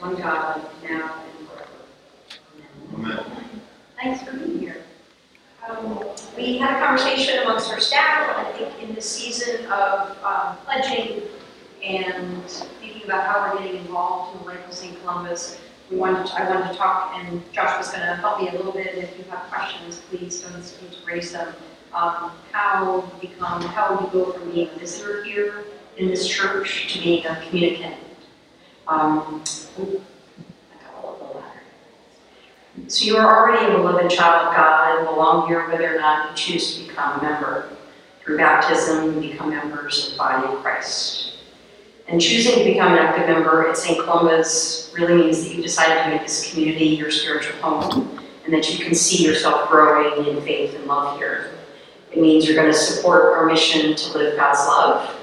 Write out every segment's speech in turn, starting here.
one God, now and forever. Amen. Amen. Thanks for being here. Um, We had a conversation amongst our staff, I think in the season of um, pledging and thinking about how we're getting involved in the Life of St. Columba's. We wanted, to- I wanted to talk, and Josh was going to help me a little bit, if you have questions, please don't hesitate to raise them. Um, How become, how you go from being a visitor here in this church to being a communicant. Um. So you are already a beloved child of God and belong here whether or not you choose to become a member. Through baptism, you become members of the body of Christ. And choosing to become an active member at St. Columba's really means that you decided to make this community your spiritual home and that you can see yourself growing in faith and love here. It means you're going to support our mission to live God's love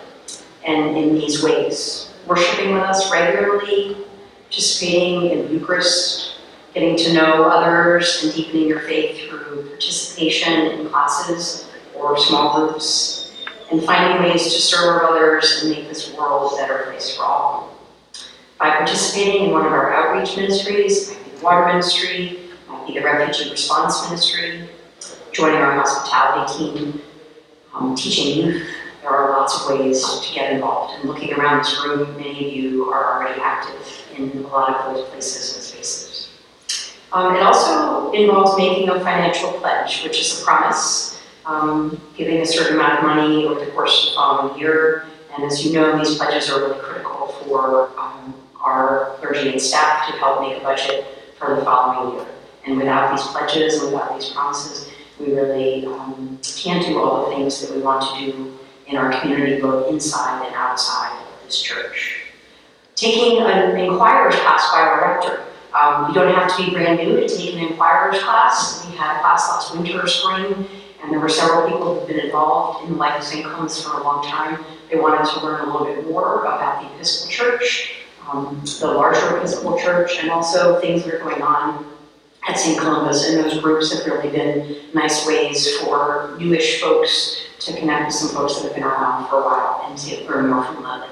and in these ways. Worshiping with us regularly, participating in Eucharist, getting to know others and deepening your faith through participation in classes or small groups, and finding ways to serve others and make this world a better place for all. By participating in one of our outreach ministries, might be the water ministry, might be the refugee response ministry, joining our hospitality team, um, teaching youth, there are lots of ways to get involved. And looking around this room, many of you are already active in a lot of those places and spaces. Um, it also involves making a financial pledge, which is a promise, um, giving a certain amount of money over the course of the following year. And as you know, these pledges are really critical for um, our clergy and staff to help make a budget for the following year. And without these pledges and without these promises, we really um, can't do all the things that we want to do in our community, both inside and outside of this church. Taking an inquirer's class by our rector. Um, you don't have to be brand new to take an inquirer's class. We had a class last winter or spring, and there were several people who've been involved in the life of St. Columba's for a long time. They wanted to learn a little bit more about the Episcopal Church, um, the larger Episcopal Church, and also things that are going on at St. Columba's. And those groups have really been nice ways for newish folks to connect with some folks that have been around for a while and to learn more from them.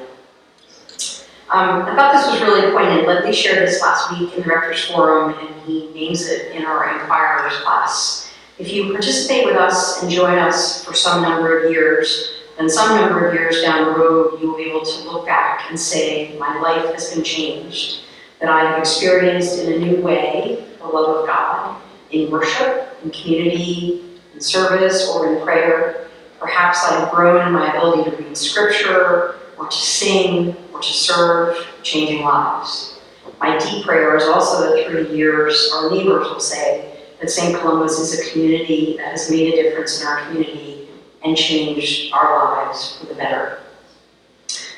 Um, I thought this was really poignant. Ledlie shared this last week in the Rector's Forum, and he names it in our Inquirers class. If you participate with us and join us for some number of years, then some number of years down the road, you will be able to look back and say, My life has been changed, that I have experienced in a new way the love of God in worship, in community, in service, or in prayer. Perhaps I've grown in my ability to read scripture, or to sing, or to serve, changing lives. My deep prayer is also that through the years, our neighbors will say that St. Columba's is a community that has made a difference in our community and changed our lives for the better.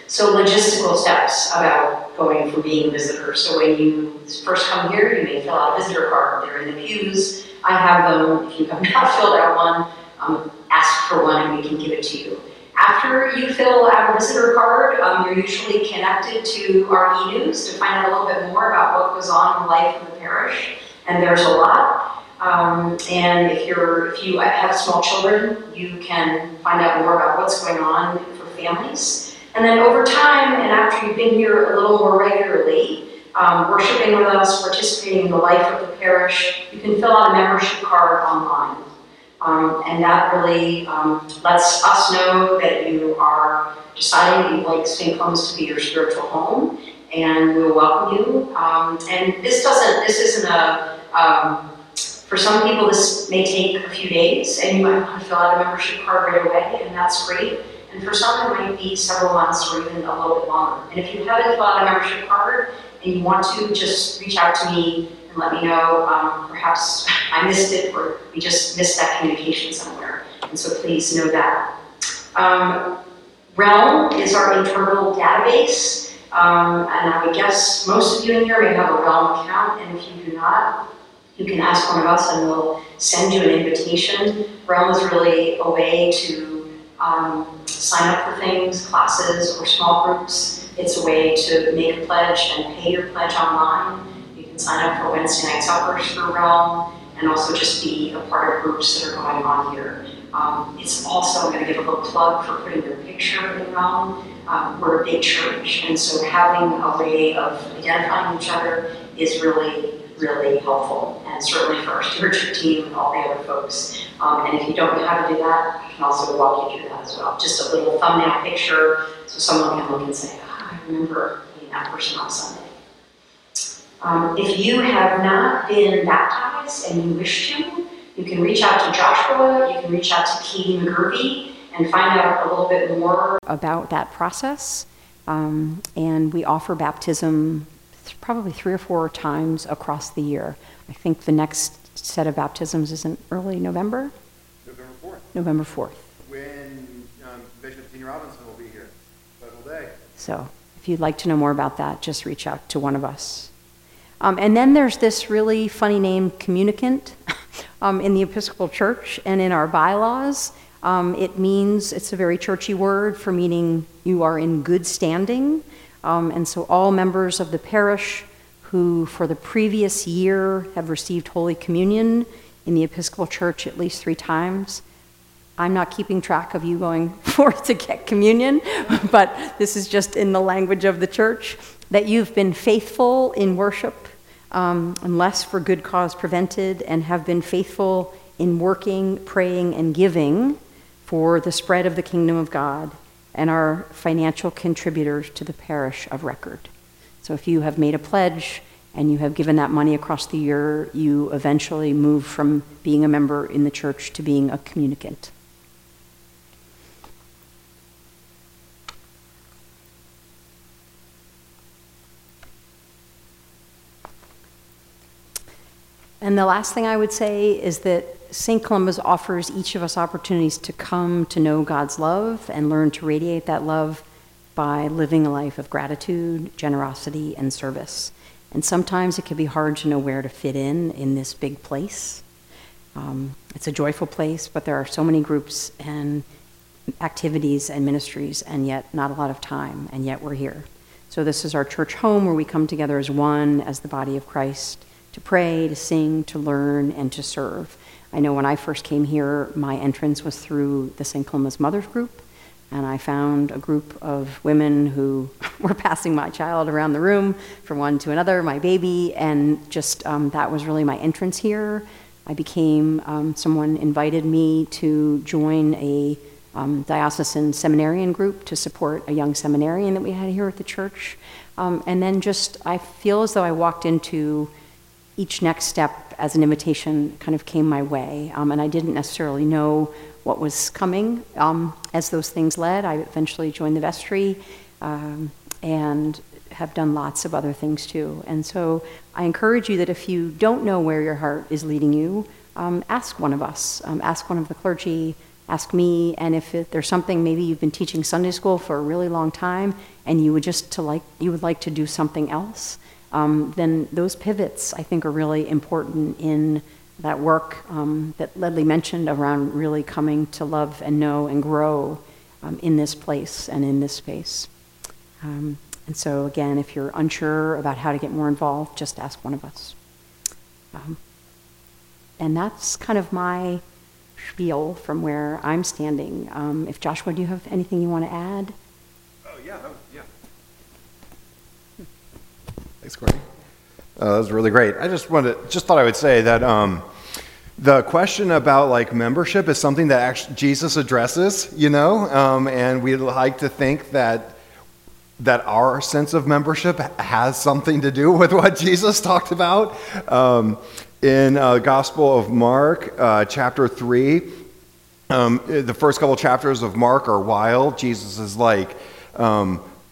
So logistical steps about going from being a visitor. So when you first come here, you may fill out a visitor card. They're in the pews. I have them. If you have not filled out one, um, ask for one and we can give it to you. After you fill out a visitor card, um, you're usually connected to our e-news to find out a little bit more about what goes on in life of the parish, and there's a lot. Um, and if you're if you have small children, you can find out more about what's going on for families. And then over time, and after you've been here a little more regularly, um, worshiping with us, participating in the life of the parish, you can fill out a membership card online. Um, and that really um, lets us know that you are deciding that you'd like St. Columba's to be your spiritual home, and we'll welcome you. Um, and this doesn't, this isn't a, um, for some people, this may take a few days, and you might want to fill out a membership card right away, and that's great. And for some, it might be several months or even a little bit longer. And if you haven't filled out a membership card and you want to, just reach out to me and let me know. Um, perhaps I missed it or we just missed that communication somewhere. And so please know that. Um, Realm is our internal database. Um, and I would guess most of you in here may have a Realm account. And if you do not, you can ask one of us and we'll send you an invitation. Realm is really a way to um, sign up for things, classes, or small groups. It's a way to make a pledge and pay your pledge online. You can sign up for Wednesday night suppers through Realm and also just be a part of groups that are going on here. Um, it's also, going to give a little plug for putting your picture in Realm. um, we're a big church, and so having a way of identifying each other is really, really helpful, and certainly for our stewardship team and all the other folks. Um, and if you don't know how to do that, I can also walk you through that as well. Just a little thumbnail picture so someone can look and say, ah, I remember being that person on Sunday. Um, if you have not been baptized and you wish to, you can reach out to Joshua, you can reach out to Katie McGurvey, and find out a little bit more about that process. Um, and we offer baptism th- probably three or four times across the year. I think the next set of baptisms is in early November, November 4th, November 4th. when um, Bishop Senior Robinson will be here, special day. So if you'd like to know more about that, just reach out to one of us. Um, and then there's this really funny name, communicant, um, in the Episcopal Church and in our bylaws. Um, it means, it's a very churchy word for meaning you are in good standing. Um, and so all members of the parish who, for the previous year, have received Holy Communion in the Episcopal Church at least three times. I'm not keeping track of you going forth to get communion, but this is just in the language of the church that you've been faithful in worship, um, unless for good cause prevented, and have been faithful in working, praying, and giving for the spread of the kingdom of God and are financial contributors to the parish of record. So if you have made a pledge and you have given that money across the year, you eventually move from being a member in the church to being a communicant. And the last thing I would say is that St. Columba's offers each of us opportunities to come to know God's love and learn to radiate that love by living a life of gratitude, generosity, and service. And sometimes it can be hard to know where to fit in in this big place. Um, it's a joyful place, but there are so many groups and activities and ministries, and yet not a lot of time, and yet we're here. So, this is our church home where we come together as one, as the body of Christ, to pray, to sing, to learn, and to serve. I know when I first came here, my entrance was through the St. Columba's Mothers Group, and I found a group of women who were passing my child around the room from one to another, my baby, and just um, that was really my entrance here. I became, um, someone invited me to join a um, diocesan seminarian group to support a young seminarian that we had here at the church. Um, and then just, I feel as though I walked into each next step as an invitation kind of came my way. Um, and I didn't necessarily know what was coming um, as those things led. I eventually joined the vestry um, and have done lots of other things too. And so I encourage you that if you don't know where your heart is leading you, um, ask one of us, um, ask one of the clergy, ask me, and if it, there's something maybe you've been teaching Sunday school for a really long time and you would just to like you would like to do something else, um, then those pivots I think are really important in that work um, that Ledlie mentioned around really coming to love and know and grow um, in this place and in this space. Um, and so, again, if you're unsure about how to get more involved, just ask one of us. Um, and that's kind of my spiel from where I'm standing. Um, if Joshua, do you have anything you want to add? Oh, yeah, yeah. Thanks, Courtney. Uh, that was really great. I just wanted, just thought I would say that um, the question about like membership is something that actually Jesus addresses, you know, um, and we like to think that that our sense of membership has something to do with what Jesus talked about. Um, in uh, Gospel of Mark, uh, chapter three, um, the first couple chapters of Mark are wild. Jesus is like.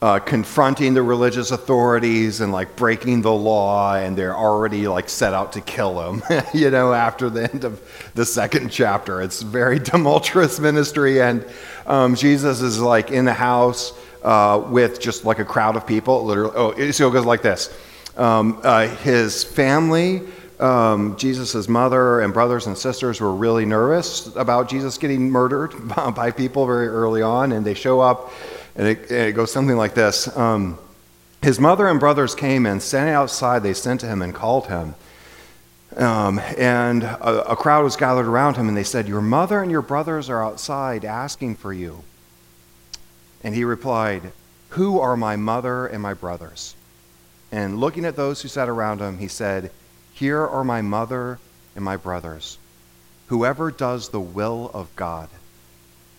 Uh, confronting the religious authorities and like breaking the law, and they're already like set out to kill him, you know, after the end of the second chapter. It's very tumultuous ministry, and um, Jesus is like in the house uh, with just like a crowd of people. Literally, oh, it so it goes like this um, uh, His family. Um, Jesus' mother and brothers and sisters were really nervous about Jesus getting murdered by people very early on, and they show up and it, it goes something like this um, His mother and brothers came and standing outside, they sent to him and called him. Um, and a, a crowd was gathered around him, and they said, Your mother and your brothers are outside asking for you. And he replied, Who are my mother and my brothers? And looking at those who sat around him, he said, Here are my mother and my brothers. Whoever does the will of God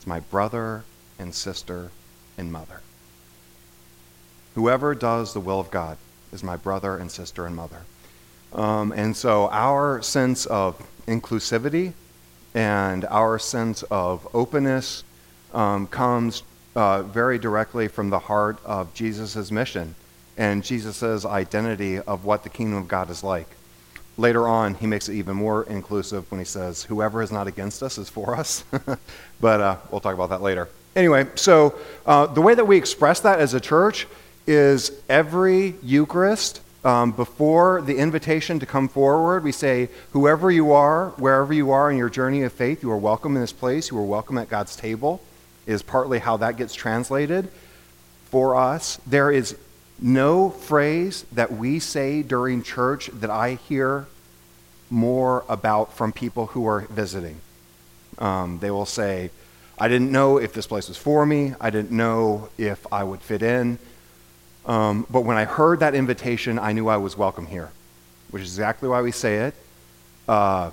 is my brother and sister and mother. Whoever does the will of God is my brother and sister and mother. Um, and so our sense of inclusivity and our sense of openness um, comes uh, very directly from the heart of Jesus' mission and Jesus' identity of what the kingdom of God is like. Later on, he makes it even more inclusive when he says, Whoever is not against us is for us. but uh, we'll talk about that later. Anyway, so uh, the way that we express that as a church is every Eucharist, um, before the invitation to come forward, we say, Whoever you are, wherever you are in your journey of faith, you are welcome in this place. You are welcome at God's table, is partly how that gets translated for us. There is no phrase that we say during church that I hear more about from people who are visiting. Um, they will say, I didn't know if this place was for me. I didn't know if I would fit in. Um, but when I heard that invitation, I knew I was welcome here, which is exactly why we say it. Uh,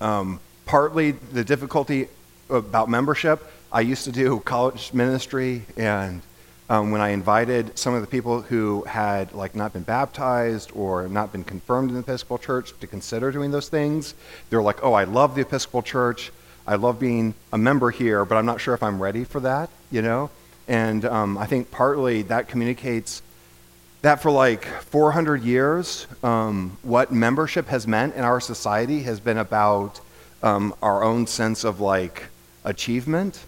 um, partly the difficulty about membership, I used to do college ministry, and um, when I invited some of the people who had like not been baptized or not been confirmed in the Episcopal Church to consider doing those things, they were like, "Oh, I love the Episcopal Church. I love being a member here, but I'm not sure if I'm ready for that." You know, and um, I think partly that communicates that for like 400 years, um, what membership has meant in our society has been about um, our own sense of like achievement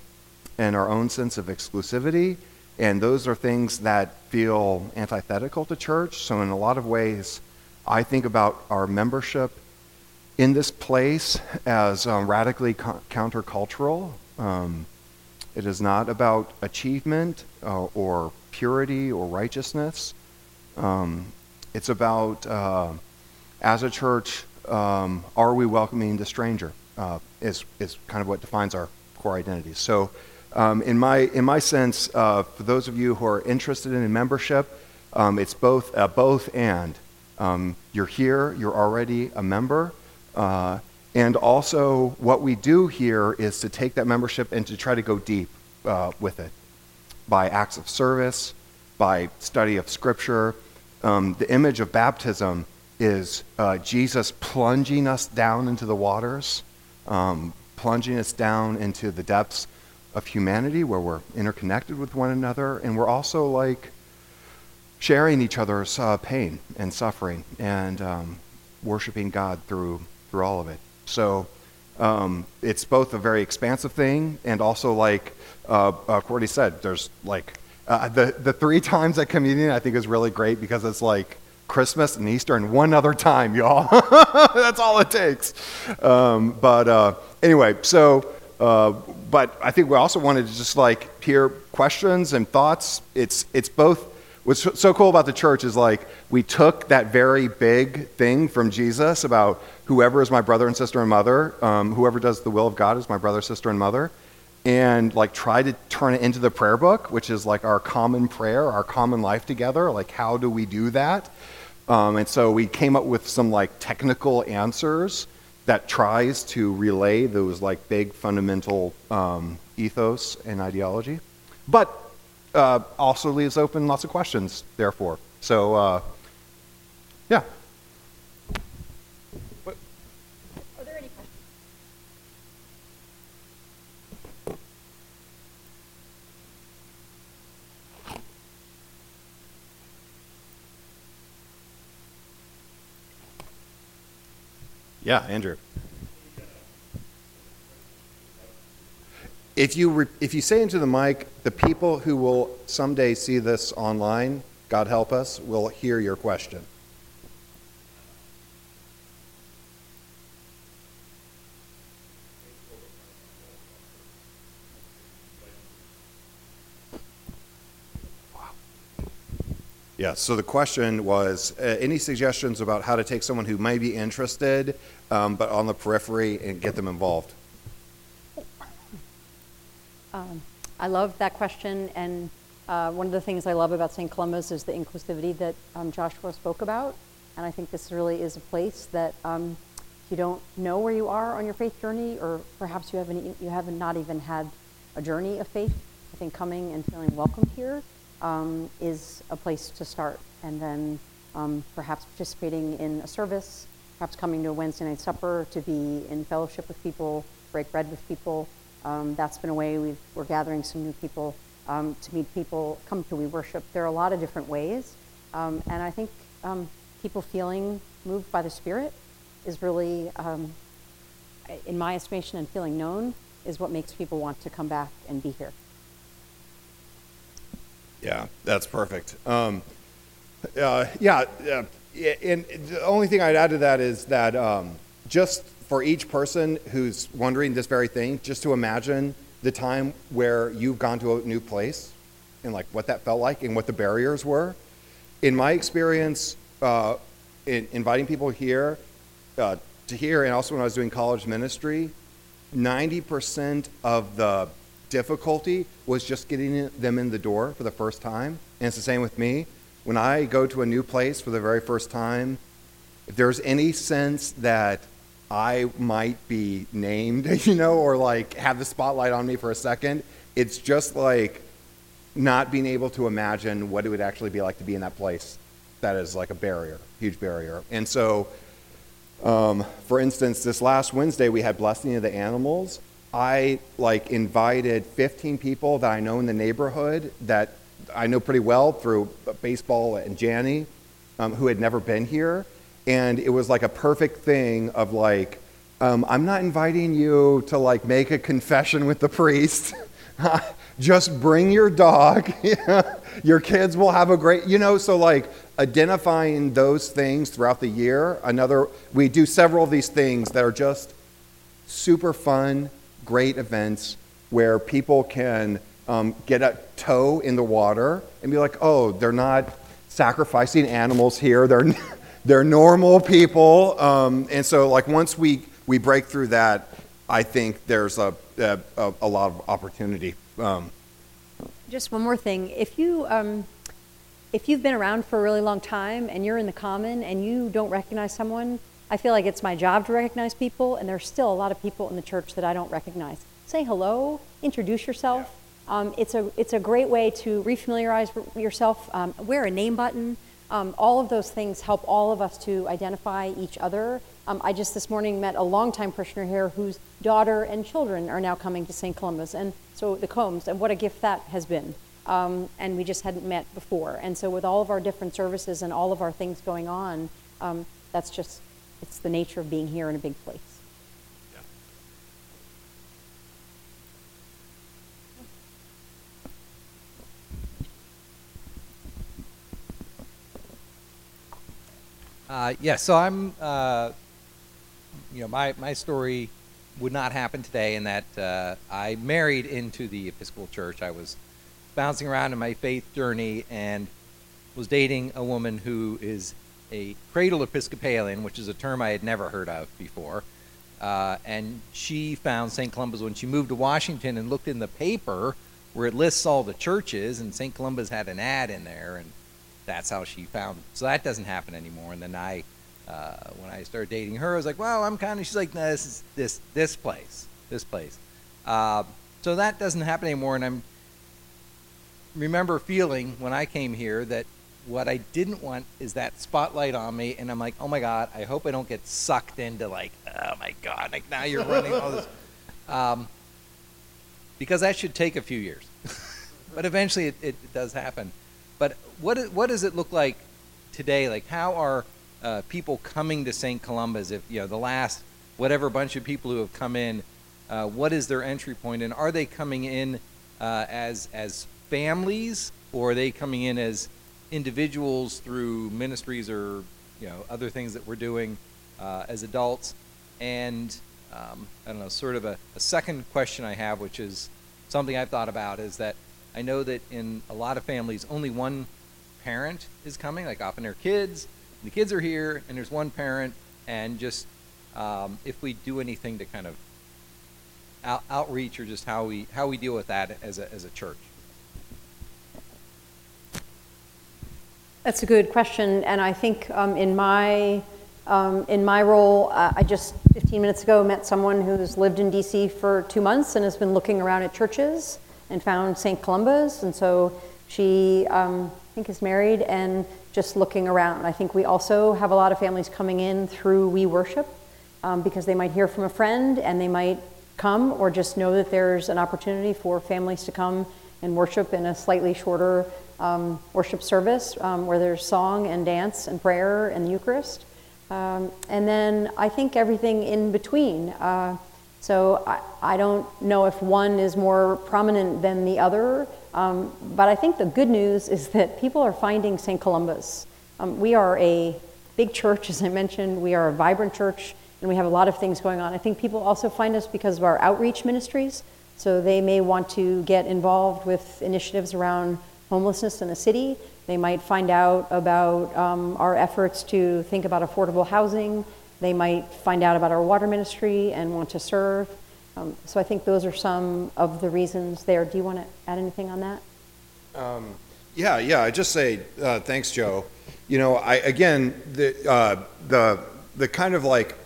and our own sense of exclusivity. And those are things that feel antithetical to church. So, in a lot of ways, I think about our membership in this place as um, radically co- countercultural. Um, it is not about achievement uh, or purity or righteousness. Um, it's about, uh, as a church, um, are we welcoming the stranger? Uh, is, is kind of what defines our core identity. So, um, in, my, in my sense, uh, for those of you who are interested in membership, um, it's both, both and. You're here, you're already a member. Uh, and also, what we do here is to take that membership and to try to go deep uh, with it by acts of service, by study of Scripture. Um, the image of baptism is uh, Jesus plunging us down into the waters, um, plunging us down into the depths of humanity where we're interconnected with one another, and we're also like sharing each other's uh, pain and suffering and um, worshiping God through, through all of it. So um, it's both a very expansive thing and also like uh, uh, Cordy said, there's like uh, the, the three times at communion I think is really great because it's like Christmas and Easter and one other time, y'all. That's all it takes. Um, but uh, anyway, so, uh, but I think we also wanted to just like hear questions and thoughts. It's, it's both, what's so cool about the church is like we took that very big thing from Jesus about whoever is my brother and sister and mother, um, whoever does the will of God is my brother, sister, and mother and like try to turn it into the prayer book, which is like our common prayer, our common life together. Like, how do we do that? Um, and so we came up with some like technical answers that tries to relay those like big fundamental um, ethos and ideology, but uh, also leaves open lots of questions. Therefore, so uh, yeah. Are there any questions? Yeah, Andrew. If you, re- if you say into the mic, the people who will someday see this online, God help us, will hear your question. Yeah, so the question was uh, any suggestions about how to take someone who may be interested um, but on the periphery and get them involved? Um, I love that question, and Uh, one of the things I love about St. Columba's is the inclusivity that um, Joshua spoke about. And I think this really is a place that um, if you don't know where you are on your faith journey, or perhaps you haven't, you haven't not even had a journey of faith, I think coming and feeling welcomed here um, is a place to start. And then um, perhaps participating in a service, perhaps coming to a Wednesday night supper to be in fellowship with people, break bread with people. Um, that's been a way we've, we're gathering some new people um, to meet people, come to We Worship. There are a lot of different ways. Um, and I think um, people feeling moved by the Spirit is really, um, in my estimation, and feeling known is what makes people want to come back and be here. Yeah, that's perfect. Um, uh, yeah, uh, and the only thing I'd add to that is that just for each person who's wondering this very thing, just to imagine the time where you've gone to a new place and like what that felt like and what the barriers were. In my experience, uh, in inviting people here uh, to here, and also when I was doing college ministry, 90% of the difficulty was just getting them in the door for the first time. And it's the same with me. When I go to a new place for the very first time, if there's any sense that I might be named, you know, or like have the spotlight on me for a second, it's just like not being able to imagine what it would actually be like to be in that place. That is like a barrier, huge barrier. And so, um, for instance, this last Wednesday we had blessing of the animals. I like invited 15 people that I know in the neighborhood that I know pretty well through baseball and Janny, um, who had never been here, and it was like a perfect thing of like, um, I'm not inviting you to like make a confession with the priest. Just bring your dog. your kids will have a great, you know. So like identifying those things throughout the year. Another, we do several of these things that are just super fun, great events where people can um, get a toe in the water and be like, oh, they're not sacrificing animals here. They're, they're normal people. Um, and so, like, once we, we break through that, I think there's a, a, a lot of opportunity. Um, Just one more thing. If you um, if you've been around for a really long time and you're in the common and you don't recognize someone, I feel like it's my job to recognize people, and there's still a lot of people in the church that I don't recognize. Say hello, introduce yourself. Um, it's a it's a great way to refamiliarize yourself. Um, wear a name button. Um, all of those things help all of us to identify each other. Um, I just this morning met a longtime parishioner here whose daughter and children are now coming to St. Columba's, and so the Combs, and what a gift that has been. Um, and we just hadn't met before. And so, with all of our different services and all of our things going on, um, that's just it's the nature of being here in a big place. Uh, yeah, so I'm, uh, you know, my, my story would not happen today in that uh, I married into the Episcopal Church. I was bouncing around in my faith journey and was dating a woman who is a cradle Episcopalian, which is a term I had never heard of before. Uh, and she found St. Columba's when she moved to Washington and looked in the paper where it lists all the churches, and St. Columba's had an ad in there, and that's how she found. So that doesn't happen anymore. And then I, uh, when I started dating her, I was like, well, I'm kind of. She's like, no, this is this this place, this place. Uh, so that doesn't happen anymore. And I'm remember feeling when I came here that what I didn't want is that spotlight on me, and I'm like, oh my god, I hope I don't get sucked into like, oh my god, like now you're running all this, um, because that should take a few years, but eventually it, it does happen. But what what does it look like today? Like how are uh, people coming to St. Columba's? If you know the last whatever bunch of people who have come in, uh, what is their entry point, and are they coming in uh, as as families, or are they coming in as individuals through ministries or you know other things that we're doing uh, as adults? And um, I don't know, sort of a, a second question I have, which is something I've thought about, is that I know that in a lot of families, only one parent is coming, like often their kids. The kids are here, and there's one parent, and just um, if we do anything to kind of out, outreach or just how we how we deal with that as a as a church. That's a good question, and I think um, in my um, in my role, uh, I just 15 minutes ago met someone who's lived in DC for two months and has been looking around at churches and found St. Columba's, and so she um, I think is married and just looking around. I think we also have a lot of families coming in through We Worship um, because they might hear from a friend and they might come or just know that there's an opportunity for families to come and worship in a slightly shorter um, worship service um, where there's song and dance and prayer and the Eucharist. Um, and then I think everything in between. Uh, so I, I don't know if one is more prominent than the other, um, but I think the good news is that people are finding St. Columba's. Um, we are a big church, as I mentioned, we are a vibrant church, and we have a lot of things going on. I think people also find us because of our outreach ministries, so they may want to get involved with initiatives around homelessness in the city. They might find out about um, our efforts to think about affordable housing. They might find out about our water ministry and want to serve. Um, so I think those are some of the reasons there. Do you want to add anything on that? Um, yeah, yeah. I just say uh, thanks, Joe. You know, I again the uh, the the kind of like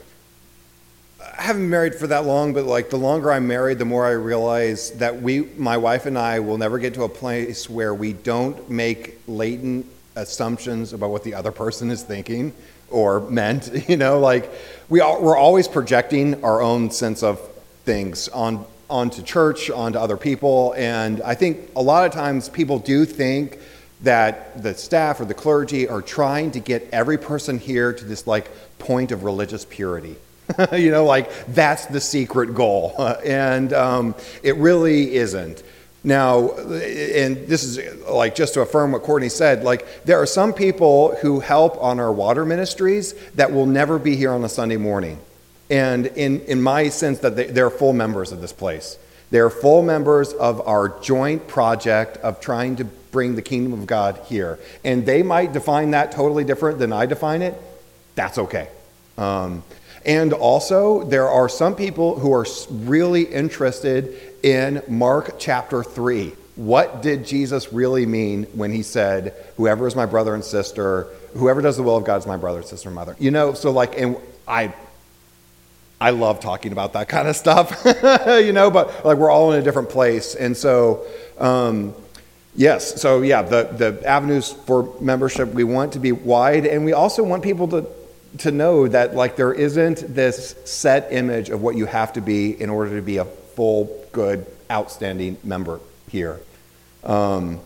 I haven't married for that long, but like the longer I'm married, the more I realize that we, my wife and I, will never get to a place where we don't make latent assumptions about what the other person is thinking or meant. You know, like we all, we're always projecting our own sense of things on onto church, onto other people, and I think a lot of times people do think that the staff or the clergy are trying to get every person here to this like point of religious purity. you know, like that's the secret goal. and um, it really isn't. Now, and this is like just to affirm what Courtney said, like there are some people who help on our water ministries that will never be here on a Sunday morning. And in, in my sense, that they, they're full members of this place. They're full members of our joint project of trying to bring the kingdom of God here. And they might define that totally different than I define it. That's okay. Um, and also, there are some people who are really interested in Mark chapter 3. What did Jesus really mean when he said, Whoever is my brother and sister, whoever does the will of God is my brother, sister, mother? You know, so like, and I. I love talking about that kind of stuff, you know, but like we're all in a different place. And so, um, yes, so yeah, the, the avenues for membership, we want to be wide, and we also want people to to know that like there isn't this set image of what you have to be in order to be a full, good, outstanding member here. Um,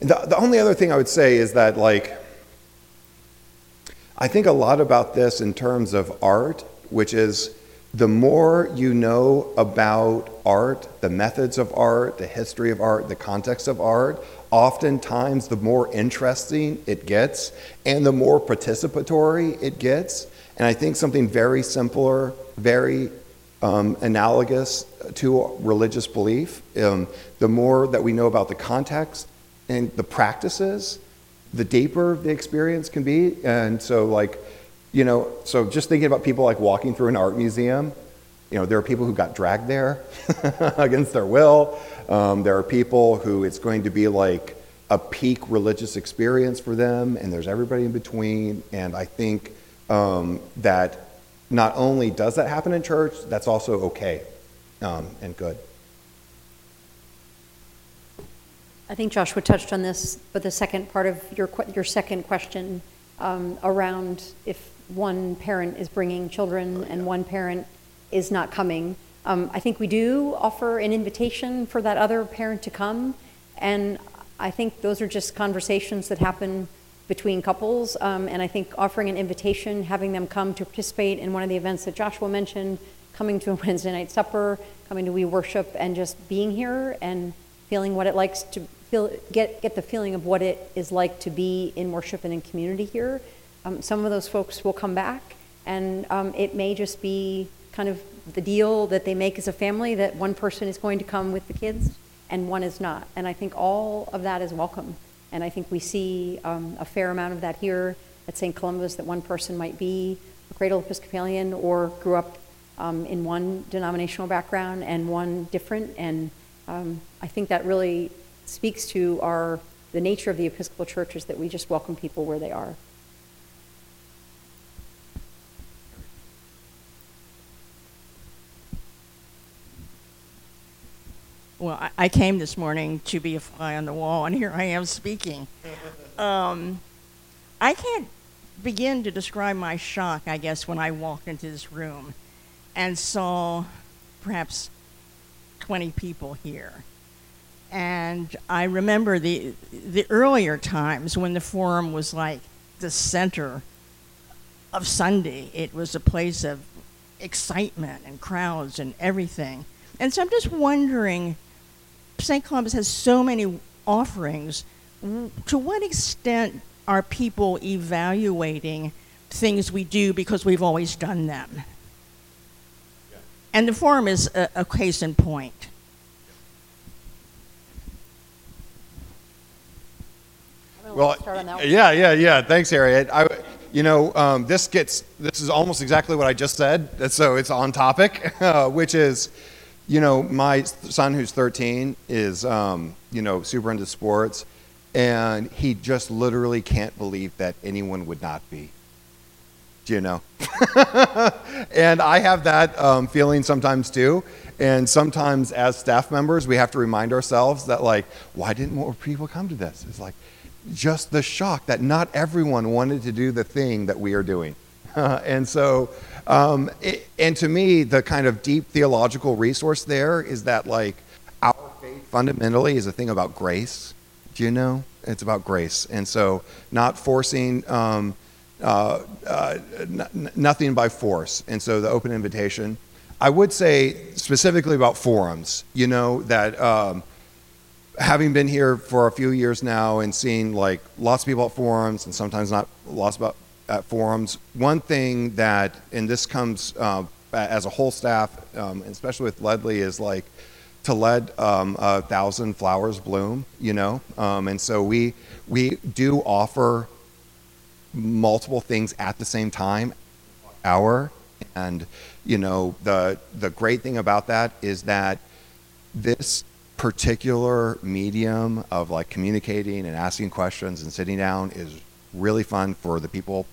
the, the only other thing I would say is that like I think a lot about this in terms of art, which is the more you know about art, the methods of art, the history of art, the context of art, oftentimes the more interesting it gets and the more participatory it gets. And I think something very simpler, very um, analogous to religious belief, um, the more that we know about the context and the practices, the deeper the experience can be. And so, like, you know, so just thinking about people like walking through an art museum, you know, there are people who got dragged there against their will. Um, there are people who it's going to be like a peak religious experience for them, and there's everybody in between. And I think um, that not only does that happen in church, that's also okay um, and good. I think Joshua touched on this, but the second part of your your second question um, around if one parent is bringing children and one parent is not coming. Um, I think we do offer an invitation for that other parent to come, and I think those are just conversations that happen between couples. Um, and I think offering an invitation, having them come to participate in one of the events that Joshua mentioned, coming to a Wednesday night supper, coming to We Worship, and just being here and feeling what it likes to feel, get get the feeling of what it is like to be in worship and in community here. Um, some of those folks will come back, and um, it may just be kind of the deal that they make as a family that one person is going to come with the kids and one is not. And I think all of that is welcome. And I think we see um, a fair amount of that here at St. Columba's that one person might be a cradle Episcopalian or grew up um, in one denominational background and one different. And um, I think that really speaks to our the nature of the Episcopal Church is that we just welcome people where they are. Well, I, I came this morning to be a fly on the wall, and here I am speaking. Um, I can't begin to describe my shock, I guess, when I walked into this room and saw perhaps 20 people here. And I remember the, the earlier times when the forum was like the center of Sunday. It was a place of excitement and crowds and everything. And so I'm just wondering St. Columba's has so many offerings. To what extent are people evaluating things we do because we've always done them? And the forum is a, a case in point. Well, Start on that one. yeah, yeah, yeah. Thanks, Harriet. I, you know, um, this gets this is almost exactly what I just said. So it's on topic, uh, which is, you know, my son who's 13 is, um, you know, super into sports, and he just literally can't believe that anyone would not be. Do you know? and I have that um, feeling sometimes too. And sometimes, as staff members, we have to remind ourselves that, like, why didn't more people come to this? It's like just the shock that not everyone wanted to do the thing that we are doing. and so, um, it, and to me, the kind of deep theological resource there is that, like, our faith fundamentally is a thing about grace. Do you know? It's about grace. And so, not forcing. Um, uh, uh, n- nothing by force. And so the open invitation. I would say specifically about forums, you know, that um, having been here for a few years now and seeing like lots of people at forums and sometimes not lots about forums, one thing that, and this comes uh, as a whole staff, um, especially with Ledlie, is like to let um, a thousand flowers bloom, you know? Um, and so we, we do offer multiple things at the same time hour and you know the the great thing about that is that this particular medium of like communicating and asking questions and sitting down is really fun for the people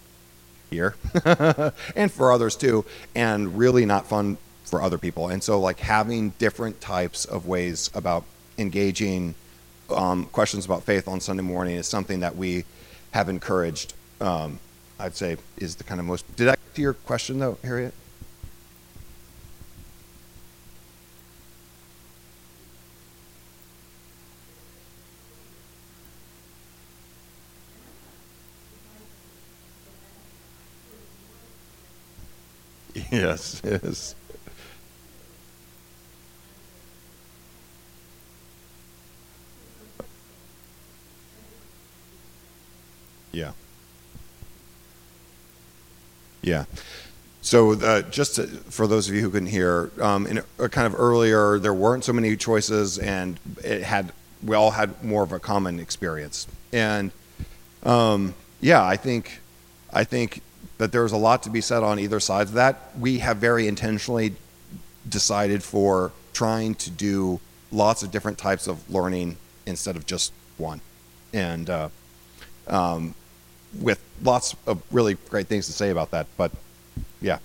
here and for others too and really not fun for other people. And so like having different types of ways about engaging um, questions about faith on sunday morning is something that we have encouraged um, i'd say is the kind of most did i get to your question though harriet yes yes yeah Yeah. So uh, just to, for those of you who couldn't hear, um, in a, kind of earlier, there weren't so many choices, and it had we all had more of a common experience. And um, yeah, I think I think that there's a lot to be said on either side of that. We have very intentionally decided for trying to do lots of different types of learning instead of just one, and uh, um, with lots of really great things to say about that. But yeah,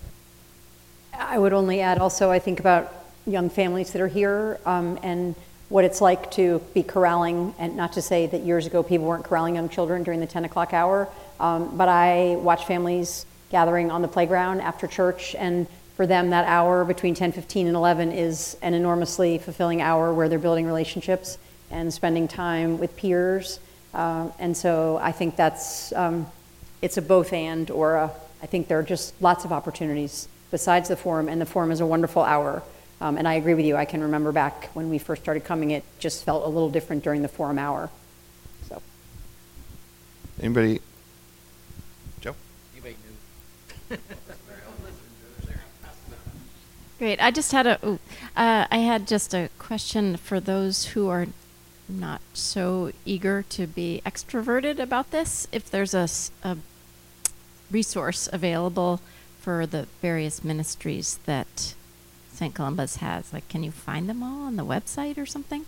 I would only add also, I think about young families that are here um, and what it's like to be corralling, and not to say that years ago people weren't corralling young children during the 10 o'clock hour, um, but I watch families gathering on the playground after church, and for them, that hour between 10:15 and 11 is an enormously fulfilling hour where they're building relationships and spending time with peers. Uh, and so I think that's um, it's a both and, or a, I think there are just lots of opportunities besides the forum, and the forum is a wonderful hour. Um, and I agree with you. I can remember back when we first started coming, it just felt a little different during the forum hour. So. anybody? Joe. Great. I just had a, ooh, uh, I had just a question for those who are not so eager to be extroverted about this. If there's a, a resource available for the various ministries that St. Columba's has, like, can you find them all on the website or something?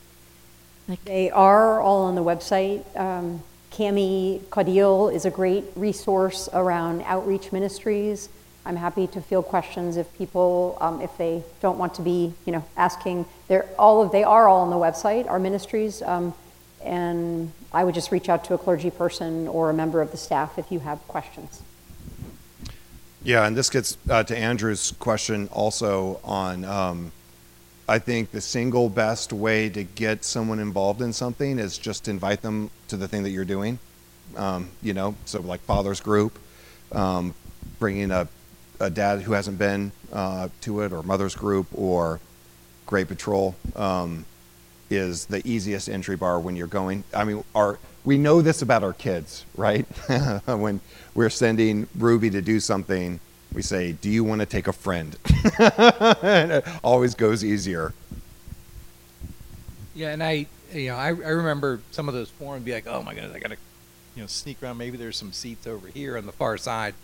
Like, They are all on the website. Um, Cami Caudil is a great resource around outreach ministries. I'm happy to field questions if people, um, if they don't want to be, you know, asking. They're all of, they are all on the website, our ministries. Um, and I would just reach out to a clergy person or a member of the staff if you have questions. Yeah, and this gets uh, to Andrew's question also on. Um, I think the single best way to get someone involved in something is just invite them to the thing that you're doing. Um, you know, so like father's group, um, bringing a, a dad who hasn't been uh, to it, or mother's group, or Grate Patrol um, is the easiest entry bar when you're going. I mean, our we know this about our kids, right? when we're sending Ruby to do something, we say, "Do you want to take a friend?" and it always goes easier. Yeah, and I, you know, I, I remember some of those forums be like, oh my goodness, I gotta, you know, sneak around. Maybe there's some seats over here on the far side.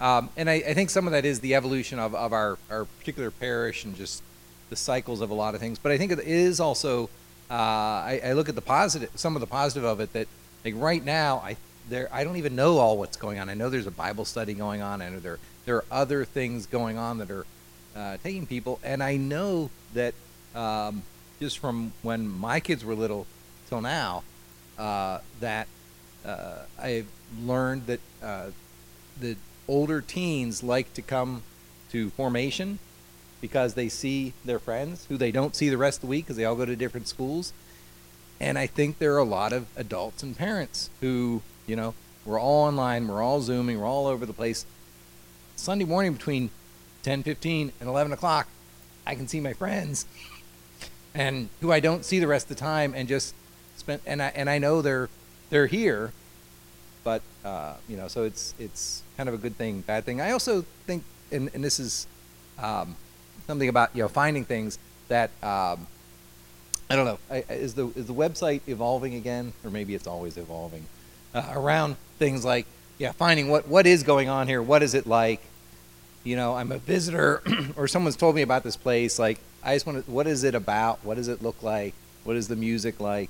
Um, and I, I think some of that is the evolution of, of our, our particular parish and just the cycles of a lot of things. But I think it is also, uh, I, I look at the positive, some of the positive of it that, like right now, I there I don't even know all what's going on. I know there's a Bible study going on. I know there there are other things going on that are uh, taking people, and I know that um, just from when my kids were little till now, uh, that uh, I've learned that uh, the older teens like to come to formation because they see their friends who they don't see the rest of the week because they all go to different schools. And I think there are a lot of adults and parents who, you know, we're all online, we're all Zooming, we're all over the place. Sunday morning between 10:15 and 11 o'clock, I can see my friends and who I don't see the rest of the time and just spend, and I, and I know they're, they're here, but, uh, you know, so it's, it's kind of a good thing, bad thing. I also think, and, and this is, um, something about, you know, finding things that, um, I don't know. I, I- is the is the website evolving again, or maybe it's always evolving uh, around things like yeah, finding what what is going on here. What is it like? You know, I'm a visitor, or someone's told me about this place. Like, I just want to. What is it about? What does it look like? What is the music like?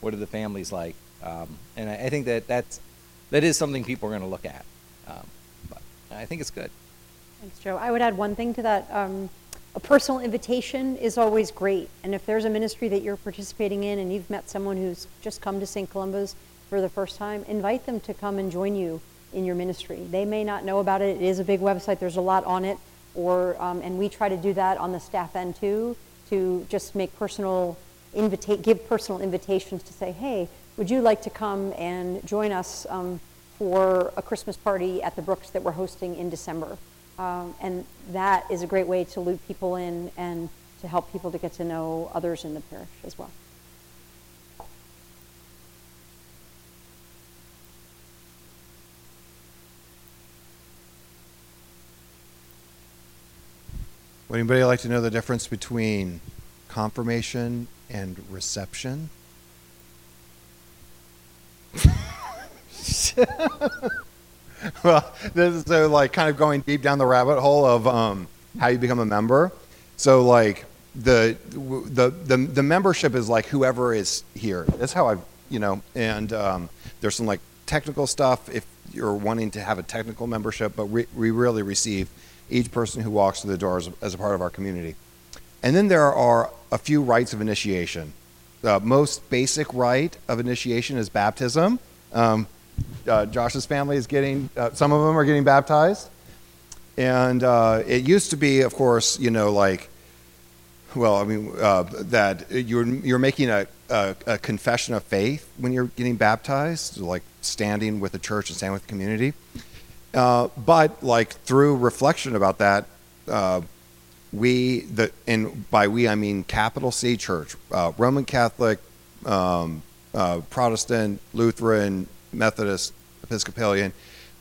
What are the families like? Um, and I, I think that that's that is something people are going to look at. Um, but I think it's good. Thanks, Joe. I would add one thing to that. Um, a personal invitation is always great. And if there's a ministry that you're participating in and you've met someone who's just come to St. Columba's for the first time, invite them to come and join you in your ministry. They may not know about it. It is a big website. There's a lot on it. Or, um, and we try to do that on the staff end too, to just make personal invita- give personal invitations to say, hey, would you like to come and join us um, for a Christmas party at the Brooks that we're hosting in December? Um, and that is a great way to loop people in and to help people to get to know others in the parish as well. Would anybody like to know the difference between confirmation and reception? well, this is so like kind of going deep down the rabbit hole of um, how you become a member. So like the the the the membership is like whoever is here. That's how I you know. And um, there's some like technical stuff if you're wanting to have a technical membership, but we, we really receive each person who walks through the doors as a part of our community. And then there are a few rites of initiation. The most basic rite of initiation is baptism. Um, uh, Josh's family is getting, uh, some of them are getting baptized. And uh, it used to be, of course, you know, like, well, I mean, uh, that you're, you're making a, a, a confession of faith when you're getting baptized, like standing with the church and standing with the community. Uh, but like through reflection about that, uh, we the and by we I mean capital C Church, Roman Catholic, um, Protestant, Lutheran, Methodist, Episcopalian.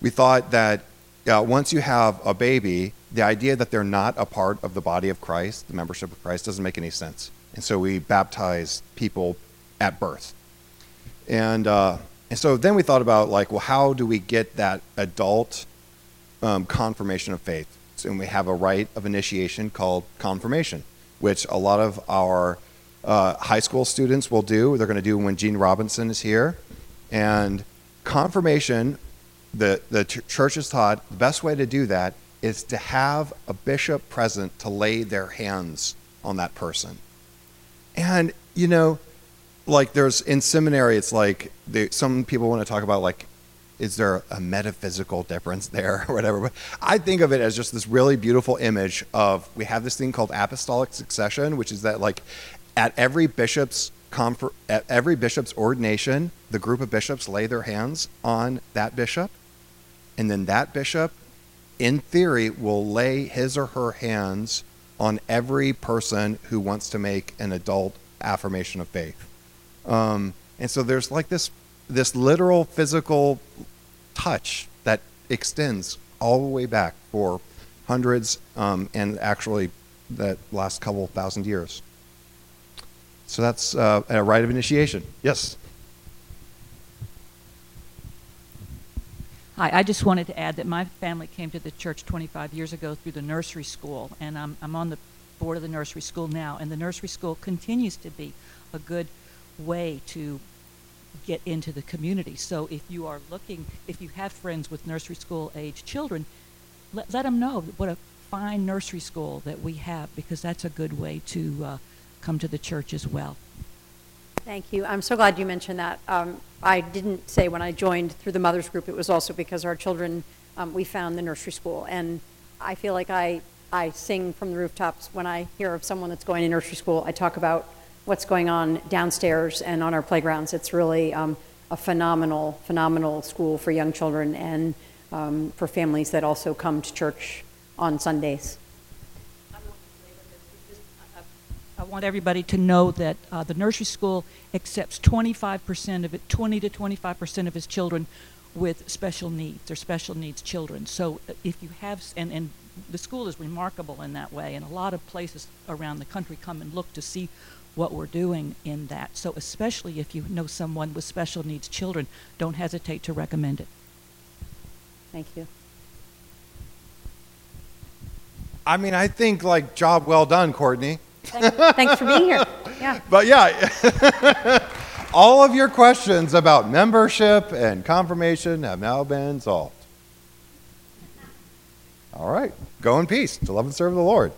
We thought that uh, once you have a baby, the idea that they're not a part of the body of Christ, the membership of Christ, doesn't make any sense. And so we baptize people at birth. And uh, and so then we thought about like, well, how do we get that adult um, confirmation of faith? And we have a rite of initiation called confirmation, which a lot of our uh, high school students will do. They're going to do when Gene Robinson is here. And confirmation, the, the ch- church is taught the best way to do that is to have a bishop present to lay their hands on that person. And, you know, like there's in seminary, it's like they, some people want to talk about like, is there a metaphysical difference there or whatever? But I think of it as just this really beautiful image of we have this thing called apostolic succession, which is that like at every bishop's confer- at every bishop's ordination, the group of bishops lay their hands on that bishop, and then that bishop, in theory, will lay his or her hands on every person who wants to make an adult affirmation of faith. Um, and so there's like this this literal physical touch that extends all the way back for hundreds um, and actually that last couple thousand years. So that's uh, a rite of initiation. Yes. Hi, I just wanted to add that my family came to the church 25 years ago through the nursery school, and I'm, I'm on the board of the nursery school now, and the nursery school continues to be a good way to get into the community. So if you are looking, if you have friends with nursery school age children, let, let them know what a fine nursery school that we have, because that's a good way to uh, come to the church as well. Thank you. I'm so glad you mentioned that. Um, I didn't say when I joined through the mothers group, it was also because our children, um, we found the nursery school. And I feel like I, I sing from the rooftops when I hear of someone that's going to nursery school. I talk about what's going on downstairs and on our playgrounds. It's really um, a phenomenal, phenomenal school for young children and um, for families that also come to church on Sundays. I want everybody to know that uh, the nursery school accepts 25% of it, 20 to 25% of its children with special needs or special needs children. So uh, if you have, and, and the school is remarkable in that way, and a lot of places around the country come and look to see what we're doing in that. So especially if you know someone with special needs children, don't hesitate to recommend it. Thank you. I mean, I think like job well done, Courtney. Thank- Thanks for being here. Yeah. But yeah, all of your questions about membership and confirmation have now been solved. All right, go in peace to love and serve the Lord.